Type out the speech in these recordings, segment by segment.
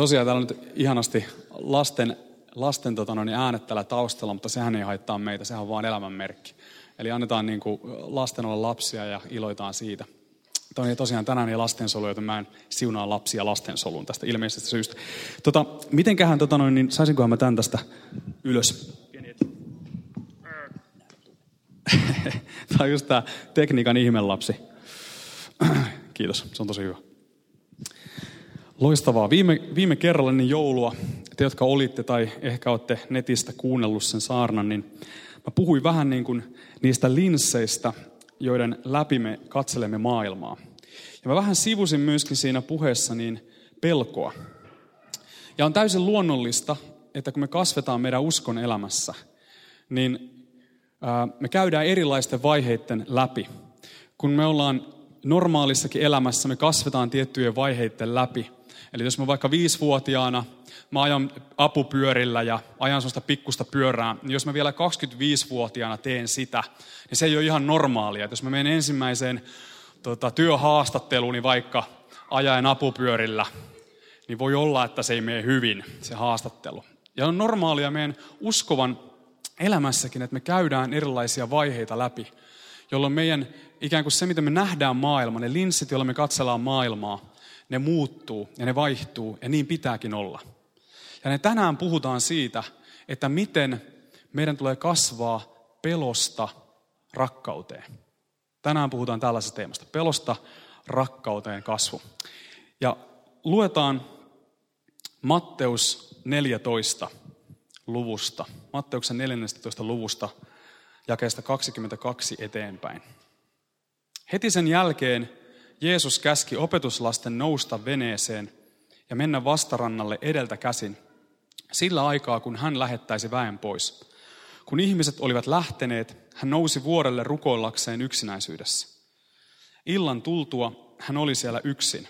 tosiaan täällä on nyt ihanasti lasten, lasten tota noin, äänet täällä taustalla, mutta sehän ei haittaa meitä, sehän on vaan elämän merkki. Eli annetaan niin kuin lasten olla lapsia ja iloitaan siitä. Toi tosiaan tänään ei lastensolu, joten mä en siunaa lapsia lastensoluun tästä ilmeisestä syystä. Tota, mitenköhän, tota noin, niin saisinkohan mä tämän tästä ylös? Tämä on just tämä tekniikan ihmelapsi. Kiitos, se on tosi hyvä. Loistavaa. Viime, viime kerralla niin joulua, te jotka olitte tai ehkä olette netistä kuunnellut sen saarnan, niin mä puhuin vähän niin kuin niistä linsseistä, joiden läpi me katselemme maailmaa. Ja mä vähän sivusin myöskin siinä puheessa niin pelkoa. Ja on täysin luonnollista, että kun me kasvetaan meidän uskon elämässä, niin me käydään erilaisten vaiheiden läpi. Kun me ollaan normaalissakin elämässä, me kasvetaan tiettyjen vaiheiden läpi. Eli jos mä vaikka viisivuotiaana, mä ajan apupyörillä ja ajan sellaista pikkusta pyörää, niin jos mä vielä 25-vuotiaana teen sitä, niin se ei ole ihan normaalia. Et jos mä menen ensimmäiseen tota, työhaastatteluun, niin vaikka ajaen apupyörillä, niin voi olla, että se ei mene hyvin, se haastattelu. Ja on normaalia meidän uskovan elämässäkin, että me käydään erilaisia vaiheita läpi, jolloin meidän ikään kuin se, mitä me nähdään maailma, ne linssit, joilla me katsellaan maailmaa, ne muuttuu ja ne vaihtuu ja niin pitääkin olla. Ja ne tänään puhutaan siitä, että miten meidän tulee kasvaa pelosta rakkauteen. Tänään puhutaan tällaisesta teemasta, pelosta rakkauteen kasvu. Ja luetaan Matteus 14 luvusta, Matteuksen 14 luvusta, jakeesta 22 eteenpäin. Heti sen jälkeen Jeesus käski opetuslasten nousta veneeseen ja mennä vastarannalle edeltä käsin, sillä aikaa kun hän lähettäisi väen pois. Kun ihmiset olivat lähteneet, hän nousi vuorelle rukoillakseen yksinäisyydessä. Illan tultua hän oli siellä yksin.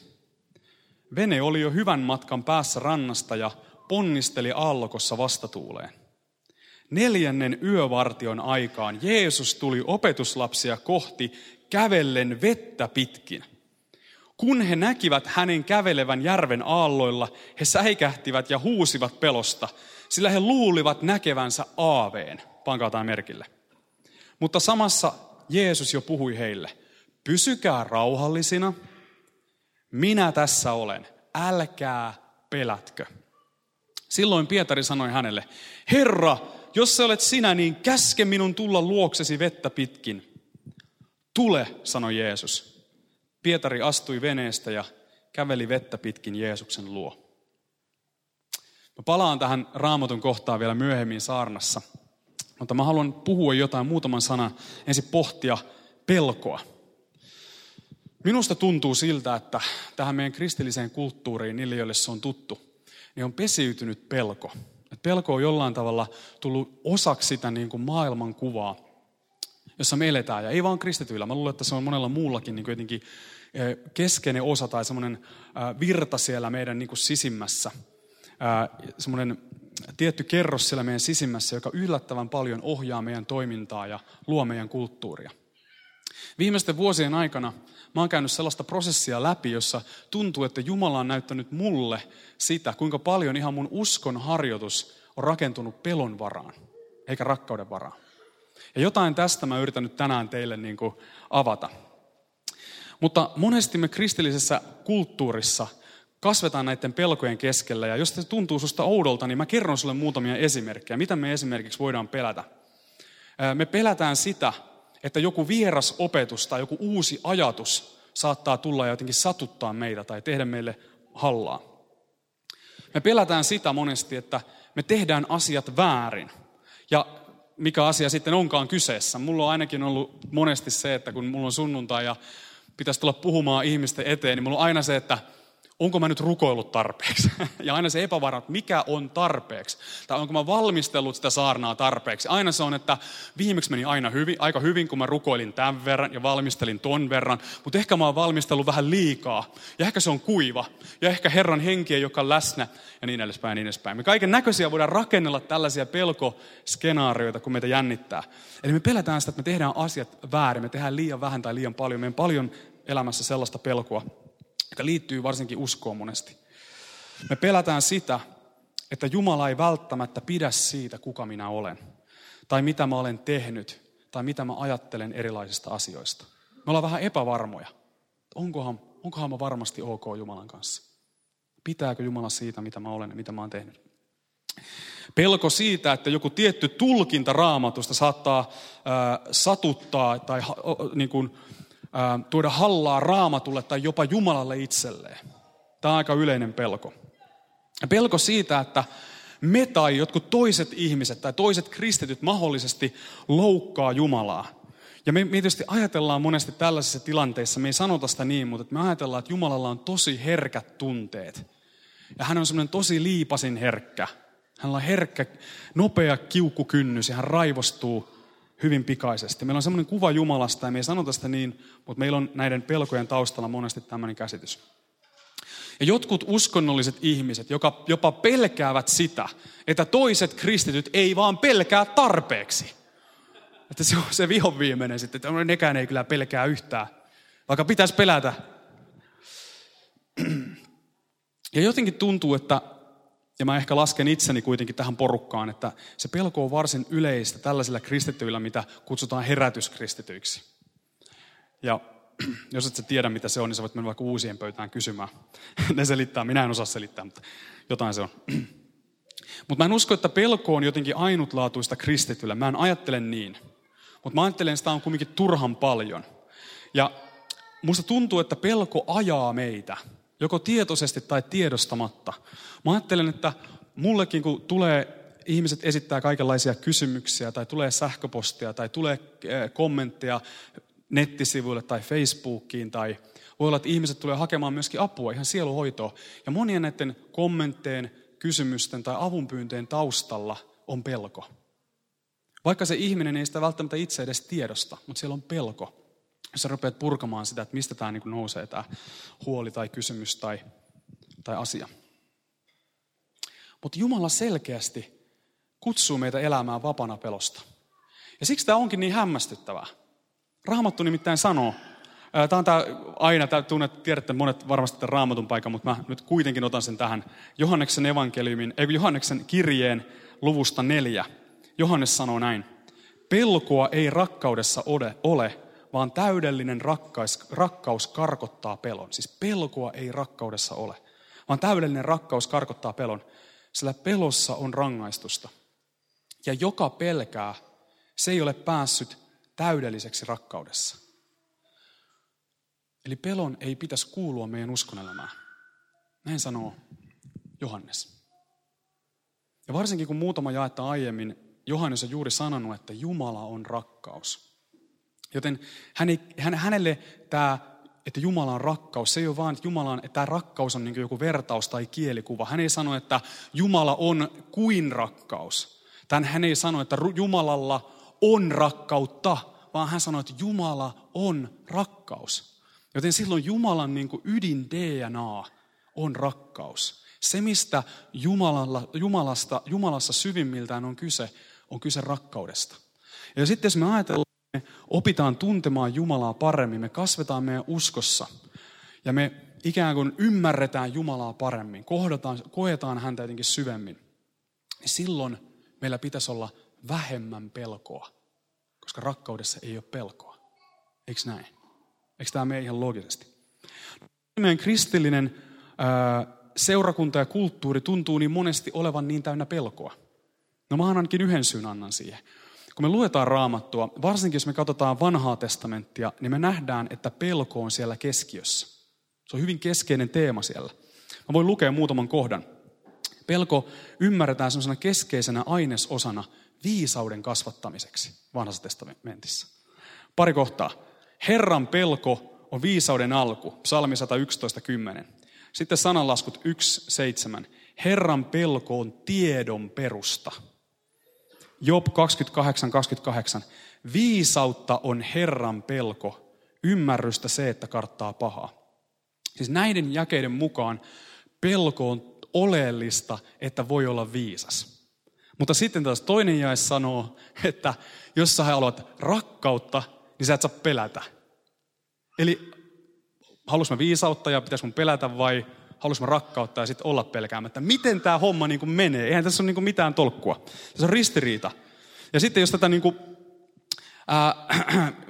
Vene oli jo hyvän matkan päässä rannasta ja ponnisteli aallokossa vastatuuleen. Neljännen yövartion aikaan Jeesus tuli opetuslapsia kohti kävellen vettä pitkin. Kun he näkivät hänen kävelevän järven aalloilla, he säikähtivät ja huusivat pelosta, sillä he luulivat näkevänsä aaveen. Pankaa tämä merkille. Mutta samassa Jeesus jo puhui heille, pysykää rauhallisina, minä tässä olen, älkää pelätkö. Silloin Pietari sanoi hänelle, Herra, jos sä olet sinä, niin käske minun tulla luoksesi vettä pitkin. Tule, sanoi Jeesus. Pietari astui veneestä ja käveli vettä pitkin Jeesuksen luo. Mä palaan tähän raamatun kohtaan vielä myöhemmin saarnassa, mutta mä haluan puhua jotain muutaman sanan, ensin pohtia pelkoa. Minusta tuntuu siltä, että tähän meidän kristilliseen kulttuuriin, niille joille se on tuttu, niin on pesiytynyt pelko. Et pelko on jollain tavalla tullut osaksi sitä niin kuin maailman kuvaa, jossa me eletään. Ja ei vaan kristityillä. Mä luulen, että se on monella muullakin niin jotenkin eh, keskeinen osa tai semmoinen eh, virta siellä meidän niin kuin sisimmässä. Eh, semmoinen tietty kerros siellä meidän sisimmässä, joka yllättävän paljon ohjaa meidän toimintaa ja luo meidän kulttuuria. Viimeisten vuosien aikana mä oon käynyt sellaista prosessia läpi, jossa tuntuu, että Jumala on näyttänyt mulle sitä, kuinka paljon ihan mun uskon harjoitus on rakentunut pelon varaan, eikä rakkauden varaan. Ja jotain tästä mä yritän nyt tänään teille niin kuin avata. Mutta monesti me kristillisessä kulttuurissa kasvetaan näiden pelkojen keskellä. Ja jos se tuntuu susta oudolta, niin mä kerron sulle muutamia esimerkkejä. Mitä me esimerkiksi voidaan pelätä? Me pelätään sitä, että joku vieras opetus tai joku uusi ajatus saattaa tulla ja jotenkin satuttaa meitä tai tehdä meille hallaa. Me pelätään sitä monesti, että me tehdään asiat väärin. Ja mikä asia sitten onkaan kyseessä. Mulla on ainakin ollut monesti se, että kun mulla on sunnuntai ja pitäisi tulla puhumaan ihmisten eteen, niin mulla on aina se, että onko mä nyt rukoillut tarpeeksi? Ja aina se epävarma, että mikä on tarpeeksi? Tai onko mä valmistellut sitä saarnaa tarpeeksi? Aina se on, että viimeksi meni aina hyvin, aika hyvin, kun mä rukoilin tämän verran ja valmistelin ton verran. Mutta ehkä mä oon valmistellut vähän liikaa. Ja ehkä se on kuiva. Ja ehkä Herran henki ei olekaan läsnä. Ja niin edespäin, niin edespäin. Me kaiken näköisiä voidaan rakennella tällaisia pelkoskenaarioita, kun meitä jännittää. Eli me pelätään sitä, että me tehdään asiat väärin. Me tehdään liian vähän tai liian paljon. Meidän paljon elämässä sellaista pelkoa joka liittyy varsinkin uskoon monesti. Me pelätään sitä, että Jumala ei välttämättä pidä siitä, kuka minä olen. Tai mitä mä olen tehnyt. Tai mitä mä ajattelen erilaisista asioista. Me ollaan vähän epävarmoja. Onkohan, onkohan mä varmasti ok Jumalan kanssa? Pitääkö Jumala siitä, mitä mä olen ja mitä mä oon tehnyt? Pelko siitä, että joku tietty tulkinta raamatusta saattaa äh, satuttaa tai äh, niin kuin, äh, tuoda hallaa raamatulle tai jopa Jumalalle itselleen. Tämä on aika yleinen pelko. Pelko siitä, että me tai jotkut toiset ihmiset tai toiset kristityt mahdollisesti loukkaa Jumalaa. Ja me, me tietysti ajatellaan monesti tällaisissa tilanteissa, me ei sanota sitä niin, mutta me ajatellaan, että Jumalalla on tosi herkät tunteet. Ja hän on semmoinen tosi liipasin herkkä. Hänellä on herkkä, nopea kiukkukynnys ja hän raivostuu hyvin pikaisesti. Meillä on semmoinen kuva Jumalasta ja me ei sanota sitä niin, mutta meillä on näiden pelkojen taustalla monesti tämmöinen käsitys. Ja jotkut uskonnolliset ihmiset, joka jopa pelkäävät sitä, että toiset kristityt ei vaan pelkää tarpeeksi. Että se on se vihon viimeinen sitten, että nekään ei kyllä pelkää yhtään, vaikka pitäisi pelätä. Ja jotenkin tuntuu, että, ja mä ehkä lasken itseni kuitenkin tähän porukkaan, että se pelko on varsin yleistä tällaisilla kristityillä, mitä kutsutaan herätyskristityiksi. Ja jos et sä tiedä, mitä se on, niin sä voit mennä vaikka uusien pöytään kysymään. ne selittää, minä en osaa selittää, mutta jotain se on. mutta mä en usko, että pelko on jotenkin ainutlaatuista kristityllä. Mä en ajattele niin. Mutta mä ajattelen, että sitä on kuitenkin turhan paljon. Ja musta tuntuu, että pelko ajaa meitä, joko tietoisesti tai tiedostamatta. Mä ajattelen, että mullekin kun tulee ihmiset esittää kaikenlaisia kysymyksiä tai tulee sähköpostia tai tulee eh, kommentteja nettisivuille tai Facebookiin tai voi olla, että ihmiset tulee hakemaan myöskin apua, ihan sieluhoitoa. Ja monien näiden kommentteen, kysymysten tai avunpyynteen taustalla on pelko. Vaikka se ihminen ei sitä välttämättä itse edes tiedosta, mutta siellä on pelko. Jos sä rupeat purkamaan sitä, että mistä tämä niin nousee, tämä huoli tai kysymys tai, tai asia. Mutta Jumala selkeästi kutsuu meitä elämään vapana pelosta. Ja siksi tämä onkin niin hämmästyttävää. Raamattu nimittäin sanoo, Tämä on tämä aina, tämä tunnet, tiedätte monet varmasti tämän raamatun paikan, mutta mä nyt kuitenkin otan sen tähän. Johanneksen evankeliumin, ei Johanneksen kirjeen luvusta neljä. Johannes sanoo näin. Pelkoa ei rakkaudessa ole, ole vaan täydellinen rakkaus, rakkaus karkottaa pelon. Siis pelkoa ei rakkaudessa ole, vaan täydellinen rakkaus karkottaa pelon. Sillä pelossa on rangaistusta. Ja joka pelkää, se ei ole päässyt täydelliseksi rakkaudessa. Eli pelon ei pitäisi kuulua meidän uskonelämään. Näin sanoo Johannes. Ja varsinkin kun muutama jaetta aiemmin, Johannes on juuri sanonut, että Jumala on rakkaus. Joten hänelle tämä, että Jumala on rakkaus, se ei ole vaan, että, Jumala on, että tämä rakkaus on niin joku vertaus tai kielikuva. Hän ei sano, että Jumala on kuin rakkaus. Tän hän ei sano, että Jumalalla on rakkautta, vaan hän sanoi, että Jumala on rakkaus. Joten silloin Jumalan niin ydin DNA on rakkaus. Se, mistä Jumalalla, Jumalasta, Jumalassa syvimmiltään on kyse, on kyse rakkaudesta. Ja sitten jos me ajatellaan, me opitaan tuntemaan Jumalaa paremmin, me kasvetaan meidän uskossa ja me ikään kuin ymmärretään Jumalaa paremmin, kohdataan, koetaan häntä jotenkin syvemmin, niin silloin meillä pitäisi olla vähemmän pelkoa, koska rakkaudessa ei ole pelkoa. Eikö näin? Eikö tämä mene ihan loogisesti? Meidän kristillinen ää, seurakunta ja kulttuuri tuntuu niin monesti olevan niin täynnä pelkoa. No mä ainakin yhden syyn annan siihen. Kun me luetaan raamattua, varsinkin jos me katsotaan vanhaa testamenttia, niin me nähdään, että pelko on siellä keskiössä. Se on hyvin keskeinen teema siellä. Mä voin lukea muutaman kohdan. Pelko ymmärretään sellaisena keskeisenä ainesosana viisauden kasvattamiseksi vanhassa testamentissa. Pari kohtaa. Herran pelko on viisauden alku, psalmi 111.10. Sitten sananlaskut 1.7. Herran pelko on tiedon perusta. Job 28.28. Viisautta on Herran pelko, ymmärrystä se, että karttaa pahaa. Siis näiden jakeiden mukaan pelko on oleellista, että voi olla viisas. Mutta sitten taas toinen jae sanoo, että jos sä haluat rakkautta, niin sä et saa pelätä. Eli halus mä viisautta ja pitäisi mun pelätä vai halusimme rakkautta ja sitten olla pelkäämättä. Miten tämä homma niin kuin menee? Eihän tässä ole niin kuin mitään tolkkua. Se on ristiriita. Ja sitten jos tätä niin kuin, ää,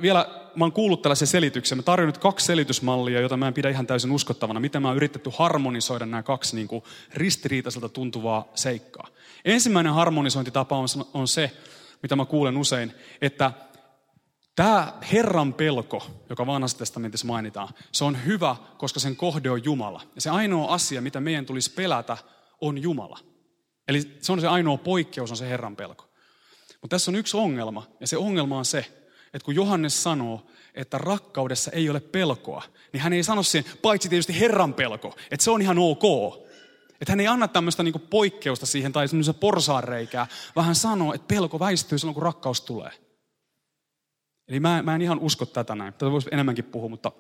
vielä, mä oon kuullut tällaisen selityksen. Mä tarjoan nyt kaksi selitysmallia, jota mä en pidä ihan täysin uskottavana. Miten mä oon yritetty harmonisoida nämä kaksi niin kuin ristiriitaiselta tuntuvaa seikkaa. Ensimmäinen harmonisointitapa on, on se, mitä mä kuulen usein, että Tämä Herran pelko, joka vanhassa testamentissa mainitaan, se on hyvä, koska sen kohde on Jumala. Ja se ainoa asia, mitä meidän tulisi pelätä, on Jumala. Eli se on se ainoa poikkeus, on se Herran pelko. Mutta tässä on yksi ongelma, ja se ongelma on se, että kun Johannes sanoo, että rakkaudessa ei ole pelkoa, niin hän ei sano siihen, paitsi tietysti Herran pelko, että se on ihan ok. Että hän ei anna tämmöistä niinku poikkeusta siihen tai semmoista porsaanreikää, vaan hän sanoo, että pelko väistyy silloin, kun rakkaus tulee. Eli mä, mä en ihan usko tätä näin. Tätä voisi enemmänkin puhua, mutta,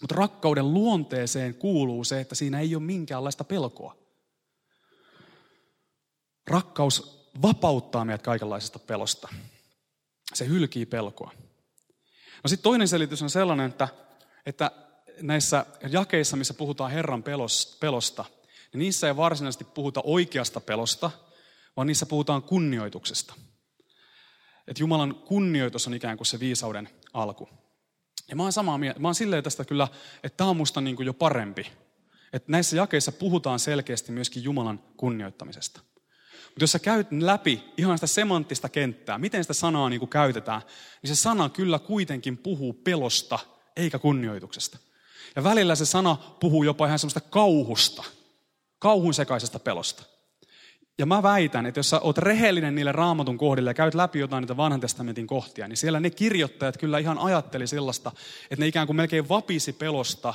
mutta rakkauden luonteeseen kuuluu se, että siinä ei ole minkäänlaista pelkoa. Rakkaus vapauttaa meidät kaikenlaisesta pelosta. Se hylkii pelkoa. No sitten toinen selitys on sellainen, että, että näissä jakeissa, missä puhutaan Herran pelosta, niin niissä ei varsinaisesti puhuta oikeasta pelosta, vaan niissä puhutaan kunnioituksesta. Että Jumalan kunnioitus on ikään kuin se viisauden alku. Ja mä oon samaa mieltä. Mä oon silleen tästä kyllä, että tämä on musta niin kuin jo parempi. Että näissä jakeissa puhutaan selkeästi myöskin Jumalan kunnioittamisesta. Mutta jos sä käyt läpi ihan sitä semanttista kenttää, miten sitä sanaa niin kuin käytetään, niin se sana kyllä kuitenkin puhuu pelosta eikä kunnioituksesta. Ja välillä se sana puhuu jopa ihan semmoista kauhusta, kauhun sekaisesta pelosta. Ja mä väitän, että jos sä oot rehellinen niille raamatun kohdille ja käyt läpi jotain niitä vanhan testamentin kohtia, niin siellä ne kirjoittajat kyllä ihan ajatteli sellaista, että ne ikään kuin melkein vapisi pelosta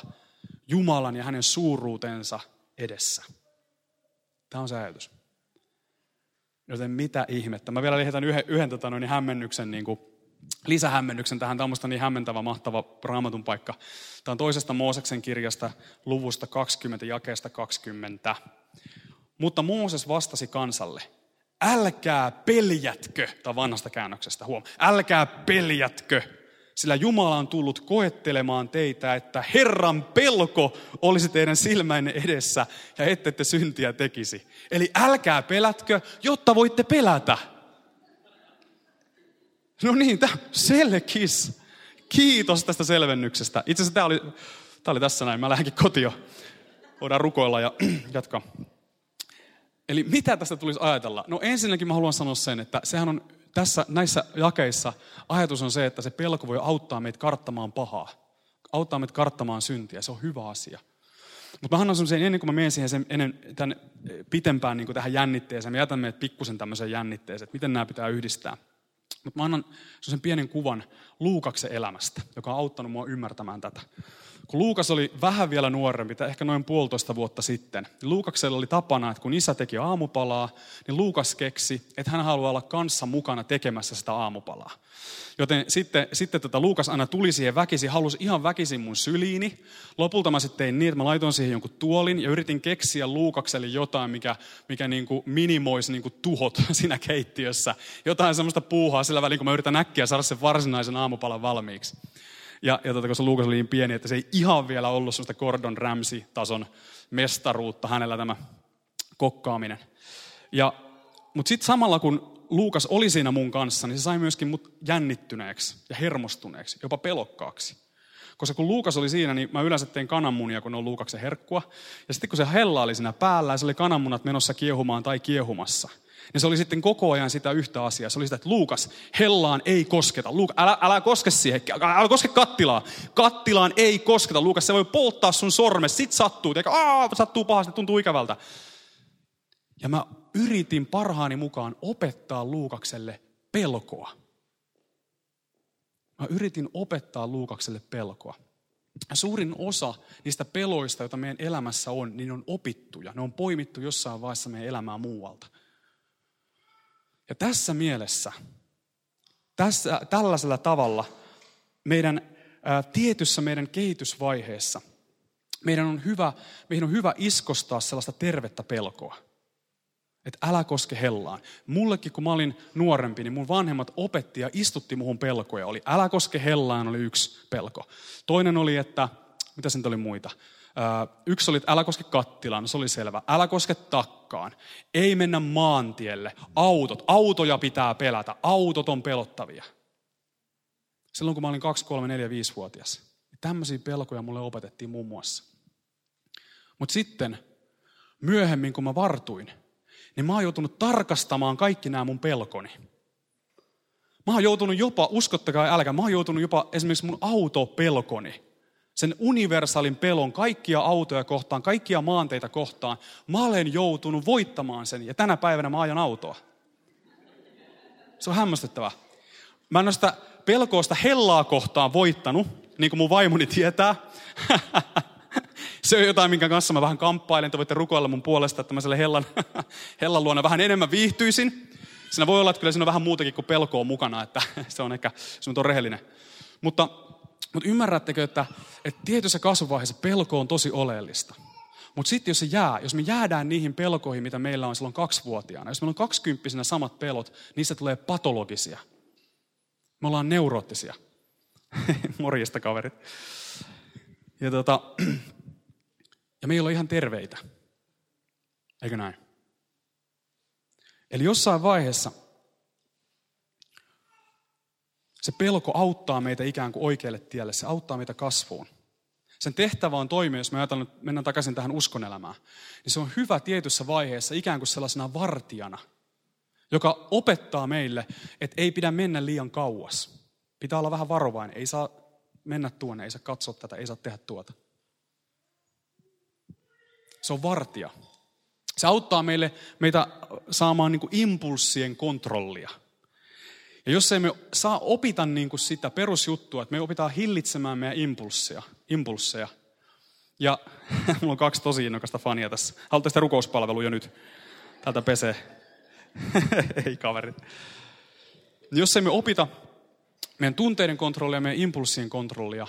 Jumalan ja hänen suuruutensa edessä. Tämä on se ajatus. Joten mitä ihmettä. Mä vielä lähetän yhden, yhden tota, noin hämmennyksen, niin kuin, lisähämmennyksen tähän. Tämä on niin hämmentävä, mahtava raamatun paikka. Tämä on toisesta Mooseksen kirjasta, luvusta 20, jakeesta 20. Mutta Mooses vastasi kansalle, älkää peljätkö, tämä vanhasta käännöksestä, huom, älkää peljätkö, sillä Jumala on tullut koettelemaan teitä, että Herran pelko olisi teidän silmäinen edessä ja ette te syntiä tekisi. Eli älkää pelätkö, jotta voitte pelätä. No niin, tämä selkis. Kiitos tästä selvennyksestä. Itse asiassa tämä oli, tämä oli tässä näin, mä lähdenkin kotiin Voidaan rukoilla ja jatkaa. Eli mitä tästä tulisi ajatella? No ensinnäkin mä haluan sanoa sen, että sehän on tässä, näissä jakeissa ajatus on se, että se pelko voi auttaa meitä karttamaan pahaa. Auttaa meitä karttamaan syntiä. Se on hyvä asia. Mutta mä annan sen, ennen kuin mä menen siihen sen, ennen, tämän pitempään niin tähän jännitteeseen, mä jätän meidät pikkusen tämmöiseen jännitteeseen, että miten nämä pitää yhdistää. Mutta mä annan sen pienen kuvan Luukaksen elämästä, joka on auttanut mua ymmärtämään tätä. Kun Luukas oli vähän vielä nuorempi, ehkä noin puolitoista vuotta sitten, niin Luukaksella oli tapana, että kun isä teki aamupalaa, niin Luukas keksi, että hän haluaa olla kanssa mukana tekemässä sitä aamupalaa. Joten sitten, sitten tota Luukas aina tuli siihen väkisin, halusi ihan väkisin mun syliini. Lopulta mä sitten tein niin, että mä laitoin siihen jonkun tuolin ja yritin keksiä Luukakselle jotain, mikä, mikä niin kuin minimoisi niin kuin tuhot siinä keittiössä. Jotain semmoista puuhaa sillä välin, kun mä yritän äkkiä saada sen varsinaisen aamupalan valmiiksi. Ja, ja tota, koska Luukas oli niin pieni, että se ei ihan vielä ollut sellaista Gordon Ramsay-tason mestaruutta hänellä tämä kokkaaminen. Ja, mutta sitten samalla kun Luukas oli siinä mun kanssa, niin se sai myöskin mut jännittyneeksi ja hermostuneeksi, jopa pelokkaaksi. Koska kun Luukas oli siinä, niin mä yleensä tein kananmunia, kun on Luukaksen herkkua. Ja sitten kun se hella oli siinä päällä ja se oli kananmunat menossa kiehumaan tai kiehumassa – niin se oli sitten koko ajan sitä yhtä asiaa. Se oli sitä, että Luukas, hellaan ei kosketa. Luukas, älä, älä koske siihen, älä koske kattilaan. Kattilaan ei kosketa. Luukas, se voi polttaa sun sormes, sit sattuu. Teikö, Aa, sattuu pahasti, tuntuu ikävältä. Ja mä yritin parhaani mukaan opettaa Luukakselle pelkoa. Mä yritin opettaa Luukakselle pelkoa. Suurin osa niistä peloista, joita meidän elämässä on, niin on opittuja. Ne on poimittu jossain vaiheessa meidän elämää muualta. Ja tässä mielessä, tässä, tällaisella tavalla, meidän ää, tietyssä meidän kehitysvaiheessa, meidän on hyvä, meidän on hyvä iskostaa sellaista tervettä pelkoa. Että älä koske hellaan. Mullekin, kun mä olin nuorempi, niin mun vanhemmat opetti ja istutti muhun pelkoja. Oli älä koske hellaan, oli yksi pelko. Toinen oli, että, mitä sen oli muita? Yksi oli, että älä koske kattilaan, se oli selvä. Älä koske takkaan. Ei mennä maantielle. Autot. Autoja pitää pelätä. Autot on pelottavia. Silloin kun mä olin 2, 3, 4, 5-vuotias. Tämmöisiä pelkoja mulle opetettiin muun muassa. Mutta sitten myöhemmin, kun mä vartuin, niin mä oon joutunut tarkastamaan kaikki nämä mun pelkoni. Mä oon joutunut jopa, uskottakaa älkää, mä oon joutunut jopa esimerkiksi mun autopelkoni, sen universaalin pelon kaikkia autoja kohtaan, kaikkia maanteita kohtaan. Mä olen joutunut voittamaan sen ja tänä päivänä mä ajan autoa. Se on hämmästyttävää. Mä en ole sitä pelkoa sitä hellaa kohtaan voittanut, niin kuin mun vaimoni tietää. Se on jotain, minkä kanssa mä vähän kamppailen. Te voitte rukoilla mun puolesta, että mä selle hellan, hellan luona vähän enemmän viihtyisin. Siinä voi olla, että kyllä siinä on vähän muutakin kuin pelkoa mukana, että se on ehkä, se on rehellinen. Mutta, mutta ymmärrättekö, että, että tietyssä kasvuvaiheessa pelko on tosi oleellista. Mutta sitten jos se jää, jos me jäädään niihin pelkoihin, mitä meillä on silloin kaksivuotiaana, jos meillä on kaksikymppisenä samat pelot, niistä tulee patologisia. Me ollaan neuroottisia. Morjesta kaverit. Ja, tota, ja me ei ole ihan terveitä. Eikö näin? Eli jossain vaiheessa se pelko auttaa meitä ikään kuin oikealle tielle, se auttaa meitä kasvuun. Sen tehtävä on toimia, jos me ajatellaan, että mennään takaisin tähän uskonelämään, niin se on hyvä tietyssä vaiheessa ikään kuin sellaisena vartijana, joka opettaa meille, että ei pidä mennä liian kauas. Pitää olla vähän varovainen, ei saa mennä tuonne, ei saa katsoa tätä, ei saa tehdä tuota. Se on vartija. Se auttaa meille, meitä saamaan niin impulssien kontrollia. Ja jos ei me saa opita niin kuin sitä perusjuttua, että me opitaan hillitsemään meidän impulsseja, impulsseja. Ja mulla on kaksi tosi innokasta fania tässä. Haluatte sitä rukouspalvelua jo nyt? Täältä pesee. ei kaverit. Jos ei me opita meidän tunteiden kontrollia, meidän impulssien kontrollia,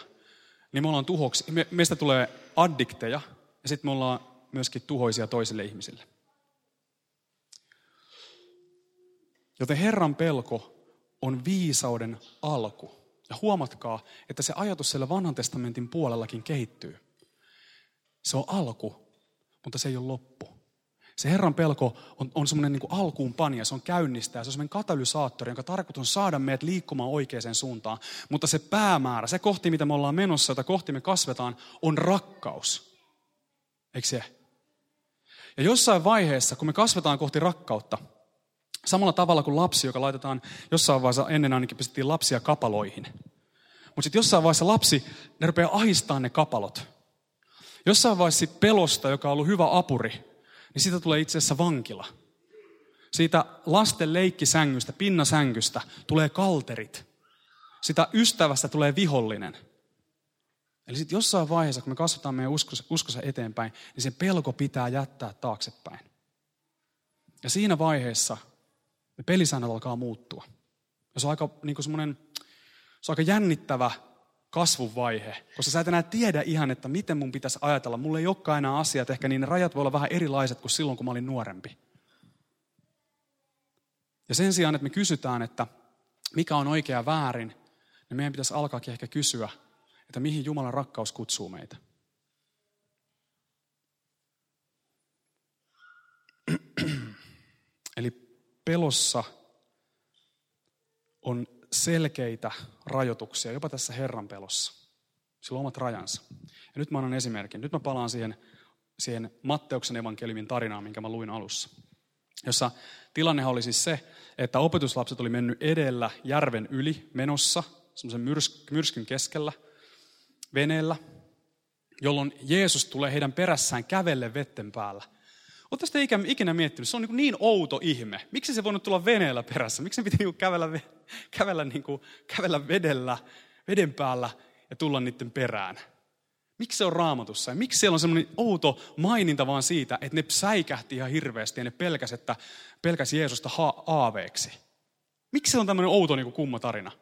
niin me ollaan tuhoksi. Me, meistä tulee addikteja ja sitten me ollaan myöskin tuhoisia toisille ihmisille. Joten Herran pelko on viisauden alku. Ja huomatkaa, että se ajatus siellä vanhan testamentin puolellakin kehittyy. Se on alku, mutta se ei ole loppu. Se Herran pelko on, on semmoinen niin alkuun pania, se on käynnistää, se on semmoinen katalysaattori, jonka tarkoitus on saada meidät liikkumaan oikeaan suuntaan. Mutta se päämäärä, se kohti, mitä me ollaan menossa, jota kohti me kasvetaan, on rakkaus. Eikö se? Ja jossain vaiheessa, kun me kasvetaan kohti rakkautta, samalla tavalla kuin lapsi, joka laitetaan jossain vaiheessa, ennen ainakin pistettiin lapsia kapaloihin. Mutta sitten jossain vaiheessa lapsi, ne rupeaa ahistaa ne kapalot. Jossain vaiheessa pelosta, joka on ollut hyvä apuri, niin siitä tulee itse asiassa vankila. Siitä lasten leikkisängystä, pinnasängystä tulee kalterit. Sitä ystävästä tulee vihollinen – Eli sitten jossain vaiheessa, kun me kasvataan meidän uskossa, uskossa eteenpäin, niin se pelko pitää jättää taaksepäin. Ja siinä vaiheessa ne pelisäännöt alkaa muuttua. Ja se on aika, niin semmoinen, se on aika jännittävä kasvuvaihe, koska sä et enää tiedä ihan, että miten mun pitäisi ajatella. Mulla ei olekaan enää asiat, ehkä niin ne rajat voi olla vähän erilaiset kuin silloin, kun mä olin nuorempi. Ja sen sijaan, että me kysytään, että mikä on oikea väärin, niin meidän pitäisi alkaakin ehkä kysyä, että mihin Jumalan rakkaus kutsuu meitä. Eli pelossa on selkeitä rajoituksia, jopa tässä Herran pelossa. Sillä on omat rajansa. Ja nyt mä annan esimerkin. Nyt mä palaan siihen, siihen Matteuksen evankeliumin tarinaan, minkä mä luin alussa. Jossa tilanne oli siis se, että opetuslapset oli mennyt edellä järven yli menossa, semmoisen myrskyn keskellä – veneellä, jolloin Jeesus tulee heidän perässään kävelle vetten päällä. Oletteko te ikinä miettinyt, se on niin, niin outo ihme. Miksi se voinut tulla veneellä perässä? Miksi se piti niin kävellä, kävellä, niin kuin, kävellä vedellä, veden päällä ja tulla niiden perään? Miksi se on raamatussa? Ja miksi siellä on semmoinen outo maininta vaan siitä, että ne säikähti ihan hirveästi ja ne pelkäs, että pelkäs Jeesusta ha- aaveeksi? Miksi se on tämmöinen outo niin kuin kumma tarina?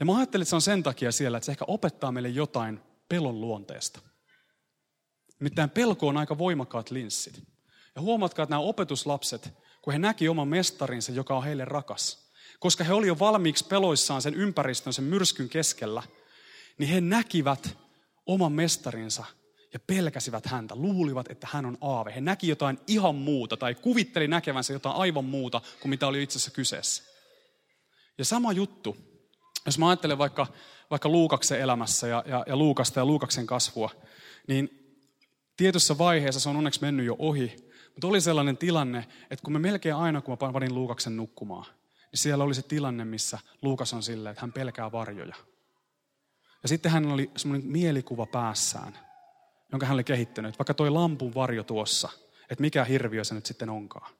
Ja mä ajattelin, että se on sen takia siellä, että se ehkä opettaa meille jotain pelon luonteesta. Nimittäin pelko on aika voimakkaat linssit. Ja huomatkaa, että nämä opetuslapset, kun he näki oman mestarinsa, joka on heille rakas, koska he olivat jo valmiiksi peloissaan sen ympäristön, sen myrskyn keskellä, niin he näkivät oman mestarinsa ja pelkäsivät häntä, luulivat, että hän on aave. He näki jotain ihan muuta tai kuvitteli näkevänsä jotain aivan muuta kuin mitä oli itse asiassa kyseessä. Ja sama juttu, jos mä ajattelen vaikka, vaikka Luukaksen elämässä ja, ja, ja Luukasta ja Luukaksen kasvua, niin tietyssä vaiheessa se on onneksi mennyt jo ohi, mutta oli sellainen tilanne, että kun me melkein aina, kun mä panin Luukaksen nukkumaan, niin siellä oli se tilanne, missä Luukas on silleen, että hän pelkää varjoja. Ja sitten hän oli semmoinen mielikuva päässään, jonka hän oli kehittänyt. Vaikka toi lampun varjo tuossa, että mikä hirviö se nyt sitten onkaan.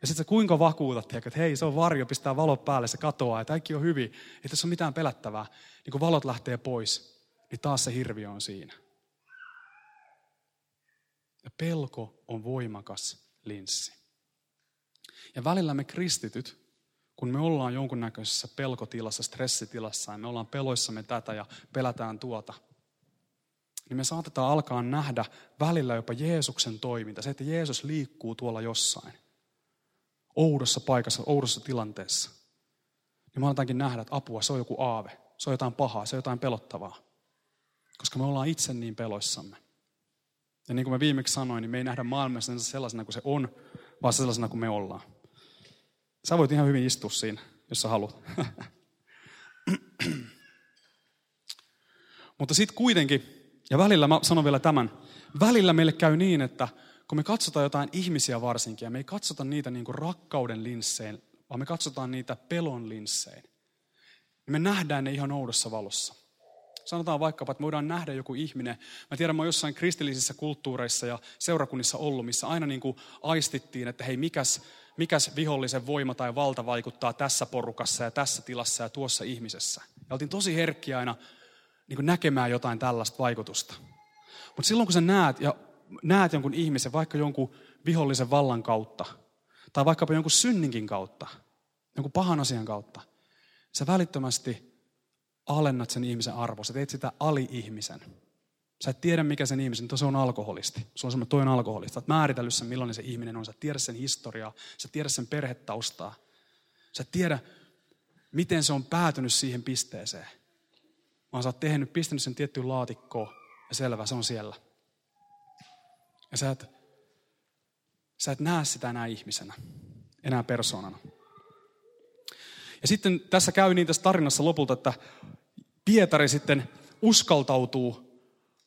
Ja sitten kuinka vakuutat, että hei, se on varjo, pistää valot päälle, se katoaa, ja kaikki on hyvin, ei tässä ole mitään pelättävää. Niin kun valot lähtee pois, niin taas se hirviö on siinä. Ja pelko on voimakas linssi. Ja välillä me kristityt, kun me ollaan jonkunnäköisessä pelkotilassa, stressitilassa, ja me ollaan peloissamme tätä ja pelätään tuota, niin me saatetaan alkaa nähdä välillä jopa Jeesuksen toiminta. Se, että Jeesus liikkuu tuolla jossain. Oudossa paikassa, oudossa tilanteessa. Niin me aletaankin nähdä, että apua, se on joku aave. Se on jotain pahaa, se on jotain pelottavaa. Koska me ollaan itse niin peloissamme. Ja niin kuin mä viimeksi sanoin, niin me ei nähdä maailmassa sellaisena kuin se on, vaan sellaisena kuin me ollaan. Sä voit ihan hyvin istua siinä, jos sä haluat. Mutta sitten kuitenkin, ja välillä mä sanon vielä tämän, välillä meille käy niin, että kun me katsotaan jotain ihmisiä varsinkin, ja me ei katsota niitä niin kuin rakkauden linssein, vaan me katsotaan niitä pelon linssein, niin me nähdään ne ihan oudossa valossa. Sanotaan vaikkapa, että voidaan nähdä joku ihminen. Mä tiedän, mä oon jossain kristillisissä kulttuureissa ja seurakunnissa ollut, missä aina niin kuin aistittiin, että hei, mikäs, mikäs vihollisen voima tai valta vaikuttaa tässä porukassa ja tässä tilassa ja tuossa ihmisessä. Ja oltiin tosi herkkiä aina niin kuin näkemään jotain tällaista vaikutusta. Mutta silloin kun sä näet, ja näet jonkun ihmisen, vaikka jonkun vihollisen vallan kautta, tai vaikkapa jonkun synninkin kautta, jonkun pahan asian kautta, sä välittömästi alennat sen ihmisen arvoa. Sä teet sitä ali-ihmisen. Sä et tiedä, mikä sen ihmisen, mutta se on alkoholisti. Se on semmoinen toinen alkoholisti. Sä oot määritellyt sen, millainen se ihminen on. Sä tiedä sen historiaa. Sä tiedä sen perhetaustaa. Sä tiedä, miten se on päätynyt siihen pisteeseen. Vaan sä oot tehnyt, pistänyt sen tiettyyn laatikkoon ja selvä, se on siellä. Ja sä et, sä et näe sitä enää ihmisenä, enää persoonana. Ja sitten tässä käy niin tässä tarinassa lopulta, että Pietari sitten uskaltautuu,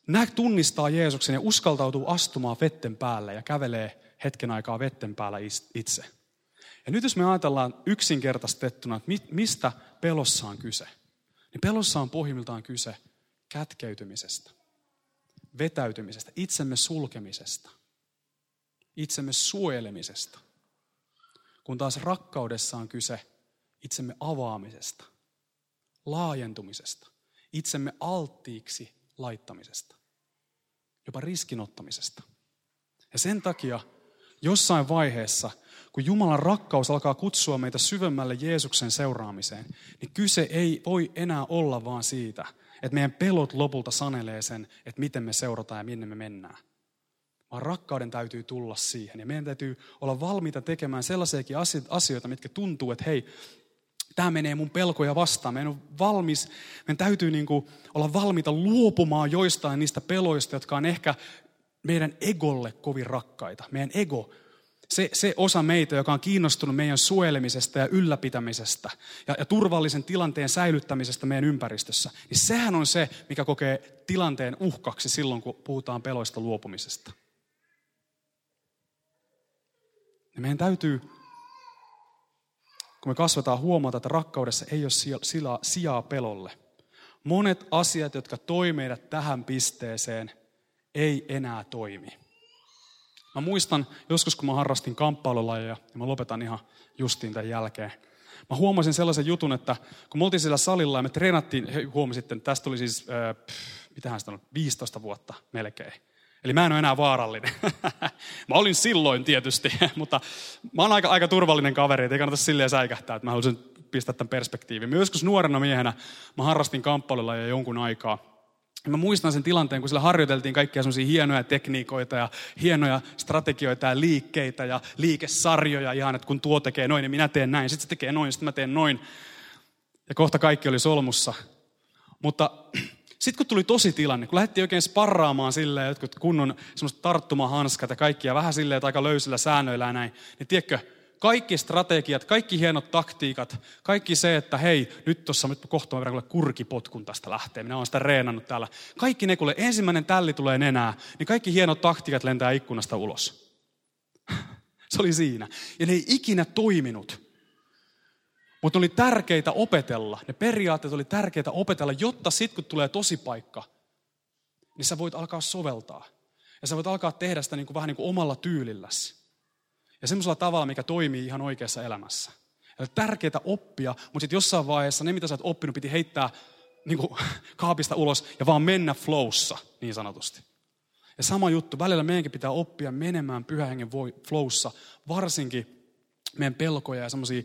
nä, tunnistaa Jeesuksen ja uskaltautuu astumaan vetten päälle ja kävelee hetken aikaa vetten päällä itse. Ja nyt jos me ajatellaan yksinkertaistettuna, että mistä pelossa on kyse, niin pelossa on pohjimmiltaan kyse kätkeytymisestä, vetäytymisestä, itsemme sulkemisesta, itsemme suojelemisesta. Kun taas rakkaudessa on kyse itsemme avaamisesta, laajentumisesta, itsemme alttiiksi laittamisesta, jopa riskinottamisesta. Ja sen takia jossain vaiheessa, kun Jumalan rakkaus alkaa kutsua meitä syvemmälle Jeesuksen seuraamiseen, niin kyse ei voi enää olla vaan siitä, että meidän pelot lopulta sanelee sen, että miten me seurataan ja minne me mennään. Vaan rakkauden täytyy tulla siihen. Ja meidän täytyy olla valmiita tekemään sellaisiakin asioita, mitkä tuntuu, että hei, tämä menee mun pelkoja vastaan. Meidän on valmis, meidän täytyy niin kuin olla valmiita luopumaan joistain niistä peloista, jotka on ehkä meidän egolle kovin rakkaita. Meidän ego, se, se osa meitä, joka on kiinnostunut meidän suojelemisesta ja ylläpitämisestä ja, ja turvallisen tilanteen säilyttämisestä meidän ympäristössä, niin sehän on se, mikä kokee tilanteen uhkaksi silloin, kun puhutaan peloista luopumisesta. Ja meidän täytyy kun me kasvetaan, huomata, että rakkaudessa ei ole sijaa pelolle. Monet asiat, jotka toi meidät tähän pisteeseen, ei enää toimi. Mä muistan joskus, kun mä harrastin kamppailulajeja, ja mä lopetan ihan justiin tämän jälkeen. Mä huomasin sellaisen jutun, että kun me oltiin siellä salilla ja me treenattiin, huomasitte, että tästä tuli siis, äh, mitähän sitä on, 15 vuotta melkein. Eli mä en ole enää vaarallinen. mä olin silloin tietysti, mutta mä oon aika, aika turvallinen kaveri, että ei kannata silleen säikähtää, että mä haluaisin pistää tämän perspektiivin. Mä joskus nuorena miehenä mä harrastin kamppailulla ja jonkun aikaa. Ja mä muistan sen tilanteen, kun sillä harjoiteltiin kaikkia semmoisia hienoja tekniikoita ja hienoja strategioita ja liikkeitä ja liikesarjoja ihan, että kun tuo tekee noin, niin minä teen näin. Sitten se tekee noin, sitten mä teen noin. Ja kohta kaikki oli solmussa. Mutta sitten kun tuli tosi tilanne, kun lähdettiin oikein sparraamaan silleen, jotkut kunnon semmoista tarttumahanskat ja kaikkia vähän silleen, aika löysillä säännöillä ja näin, niin tiedätkö, kaikki strategiat, kaikki hienot taktiikat, kaikki se, että hei, nyt tuossa nyt kohta mä verran kurkipotkun tästä lähtee, minä olen sitä reenannut täällä. Kaikki ne, kun ensimmäinen tälli tulee nenää, niin kaikki hienot taktiikat lentää ikkunasta ulos. se oli siinä. Ja ne ei ikinä toiminut. Mutta oli tärkeitä opetella. Ne periaatteet oli tärkeitä opetella, jotta sitten kun tulee tosi paikka, niin sä voit alkaa soveltaa. Ja sä voit alkaa tehdä sitä niin kuin, vähän niin kuin omalla tyylilläsi. Ja semmoisella tavalla, mikä toimii ihan oikeassa elämässä. Eli tärkeää oppia, mutta sitten jossain vaiheessa ne, mitä sä oot oppinut, piti heittää niin kuin, kaapista ulos ja vaan mennä flowssa, niin sanotusti. Ja sama juttu, välillä meidänkin pitää oppia menemään pyhähengen flowssa, varsinkin meidän pelkoja ja semmoisia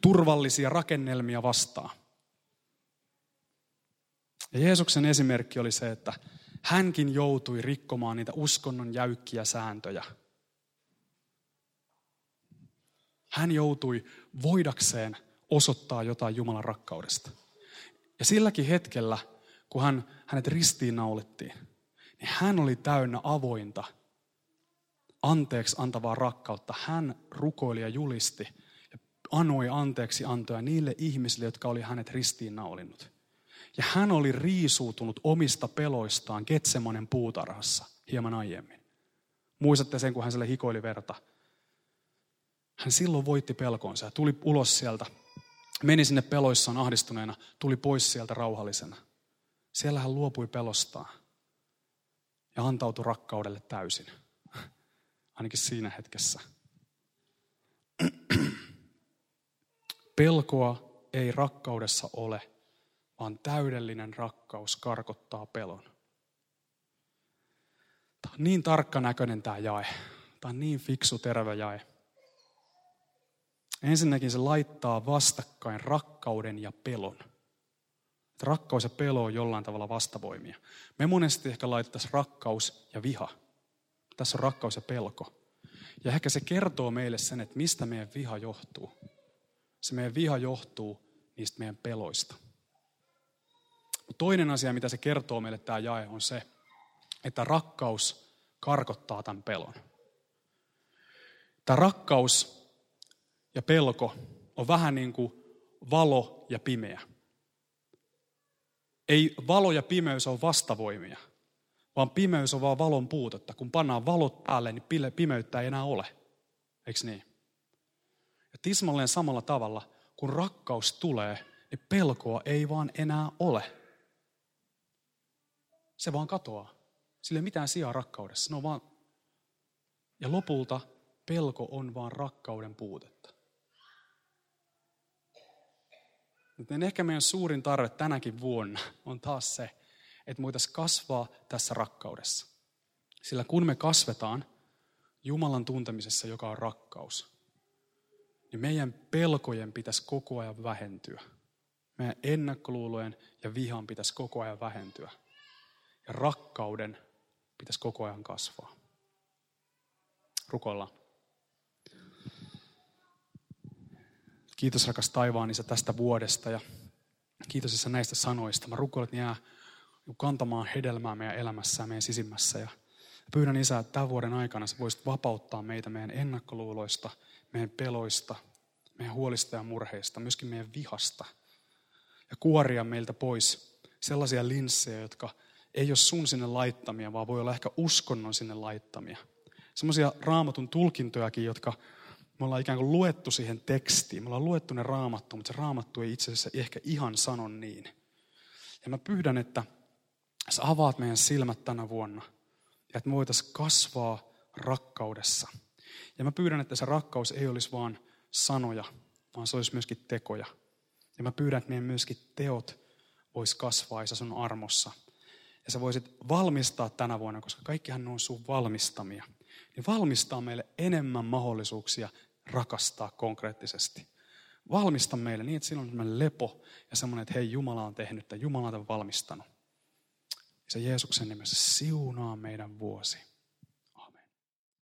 turvallisia rakennelmia vastaan. Ja Jeesuksen esimerkki oli se, että hänkin joutui rikkomaan niitä uskonnon jäykkiä sääntöjä. Hän joutui voidakseen osoittaa jotain Jumalan rakkaudesta. Ja silläkin hetkellä, kun hän, hänet ristiinnaulittiin, niin hän oli täynnä avointa, anteeksi antavaa rakkautta. Hän rukoili ja julisti anoi anteeksi antoja niille ihmisille, jotka oli hänet ristiinnaulinut. Ja hän oli riisuutunut omista peloistaan Getsemonen puutarhassa hieman aiemmin. Muistatte sen, kun hän sille hikoili verta. Hän silloin voitti pelkonsa ja tuli ulos sieltä. Meni sinne peloissaan ahdistuneena, tuli pois sieltä rauhallisena. Siellä hän luopui pelostaan ja antautui rakkaudelle täysin. Ainakin siinä hetkessä. Pelkoa ei rakkaudessa ole, vaan täydellinen rakkaus karkottaa pelon. Tämä on niin tarkkanäköinen tämä jae. Tämä on niin fiksu terve jae. Ensinnäkin se laittaa vastakkain rakkauden ja pelon. Rakkaus ja pelo on jollain tavalla vastavoimia. Me monesti ehkä laitettaisiin rakkaus ja viha. Tässä on rakkaus ja pelko. Ja ehkä se kertoo meille sen, että mistä meidän viha johtuu. Se meidän viha johtuu niistä meidän peloista. Mutta toinen asia, mitä se kertoo meille tämä jae, on se, että rakkaus karkottaa tämän pelon. Tämä rakkaus ja pelko on vähän niin kuin valo ja pimeä. Ei valo ja pimeys ole vastavoimia, vaan pimeys on vaan valon puutetta. Kun pannaan valot päälle, niin pimeyttä ei enää ole. Eikö niin? Ja tismalleen samalla tavalla, kun rakkaus tulee, niin pelkoa ei vaan enää ole. Se vaan katoaa. Sillä ei mitään sijaa rakkaudessa. No vaan... Ja lopulta pelko on vaan rakkauden puutetta. Joten ehkä meidän suurin tarve tänäkin vuonna on taas se, että voitaisiin kasvaa tässä rakkaudessa. Sillä kun me kasvetaan Jumalan tuntemisessa, joka on rakkaus, niin meidän pelkojen pitäisi koko ajan vähentyä. Meidän ennakkoluulojen ja vihan pitäisi koko ajan vähentyä. Ja rakkauden pitäisi koko ajan kasvaa. Rukoillaan. Kiitos rakas taivaan isä tästä vuodesta ja kiitos isä näistä sanoista. Mä rukoilen, että jää kantamaan hedelmää meidän elämässä ja meidän sisimmässä. Ja pyydän isä, että tämän vuoden aikana sä voisit vapauttaa meitä meidän ennakkoluuloista, meidän peloista, meidän huolista ja murheista, myöskin meidän vihasta. Ja kuoria meiltä pois sellaisia linssejä, jotka ei ole sun sinne laittamia, vaan voi olla ehkä uskonnon sinne laittamia. Sellaisia raamatun tulkintojakin, jotka me ollaan ikään kuin luettu siihen tekstiin. Me ollaan luettu ne raamattu, mutta se raamattu ei itse asiassa ehkä ihan sano niin. Ja mä pyydän, että sä avaat meidän silmät tänä vuonna. Ja että me voitaisiin kasvaa rakkaudessa. Ja mä pyydän, että se rakkaus ei olisi vaan sanoja, vaan se olisi myöskin tekoja. Ja mä pyydän, että meidän myöskin teot vois kasvaa Isä sun armossa. Ja sä voisit valmistaa tänä vuonna, koska kaikkihan on sun valmistamia. Niin valmistaa meille enemmän mahdollisuuksia rakastaa konkreettisesti. Valmista meille niin, että siinä on lepo ja semmoinen, että hei, Jumala on tehnyt tai Jumala on valmistanut. Ja se Jeesuksen nimessä siunaa meidän vuosi.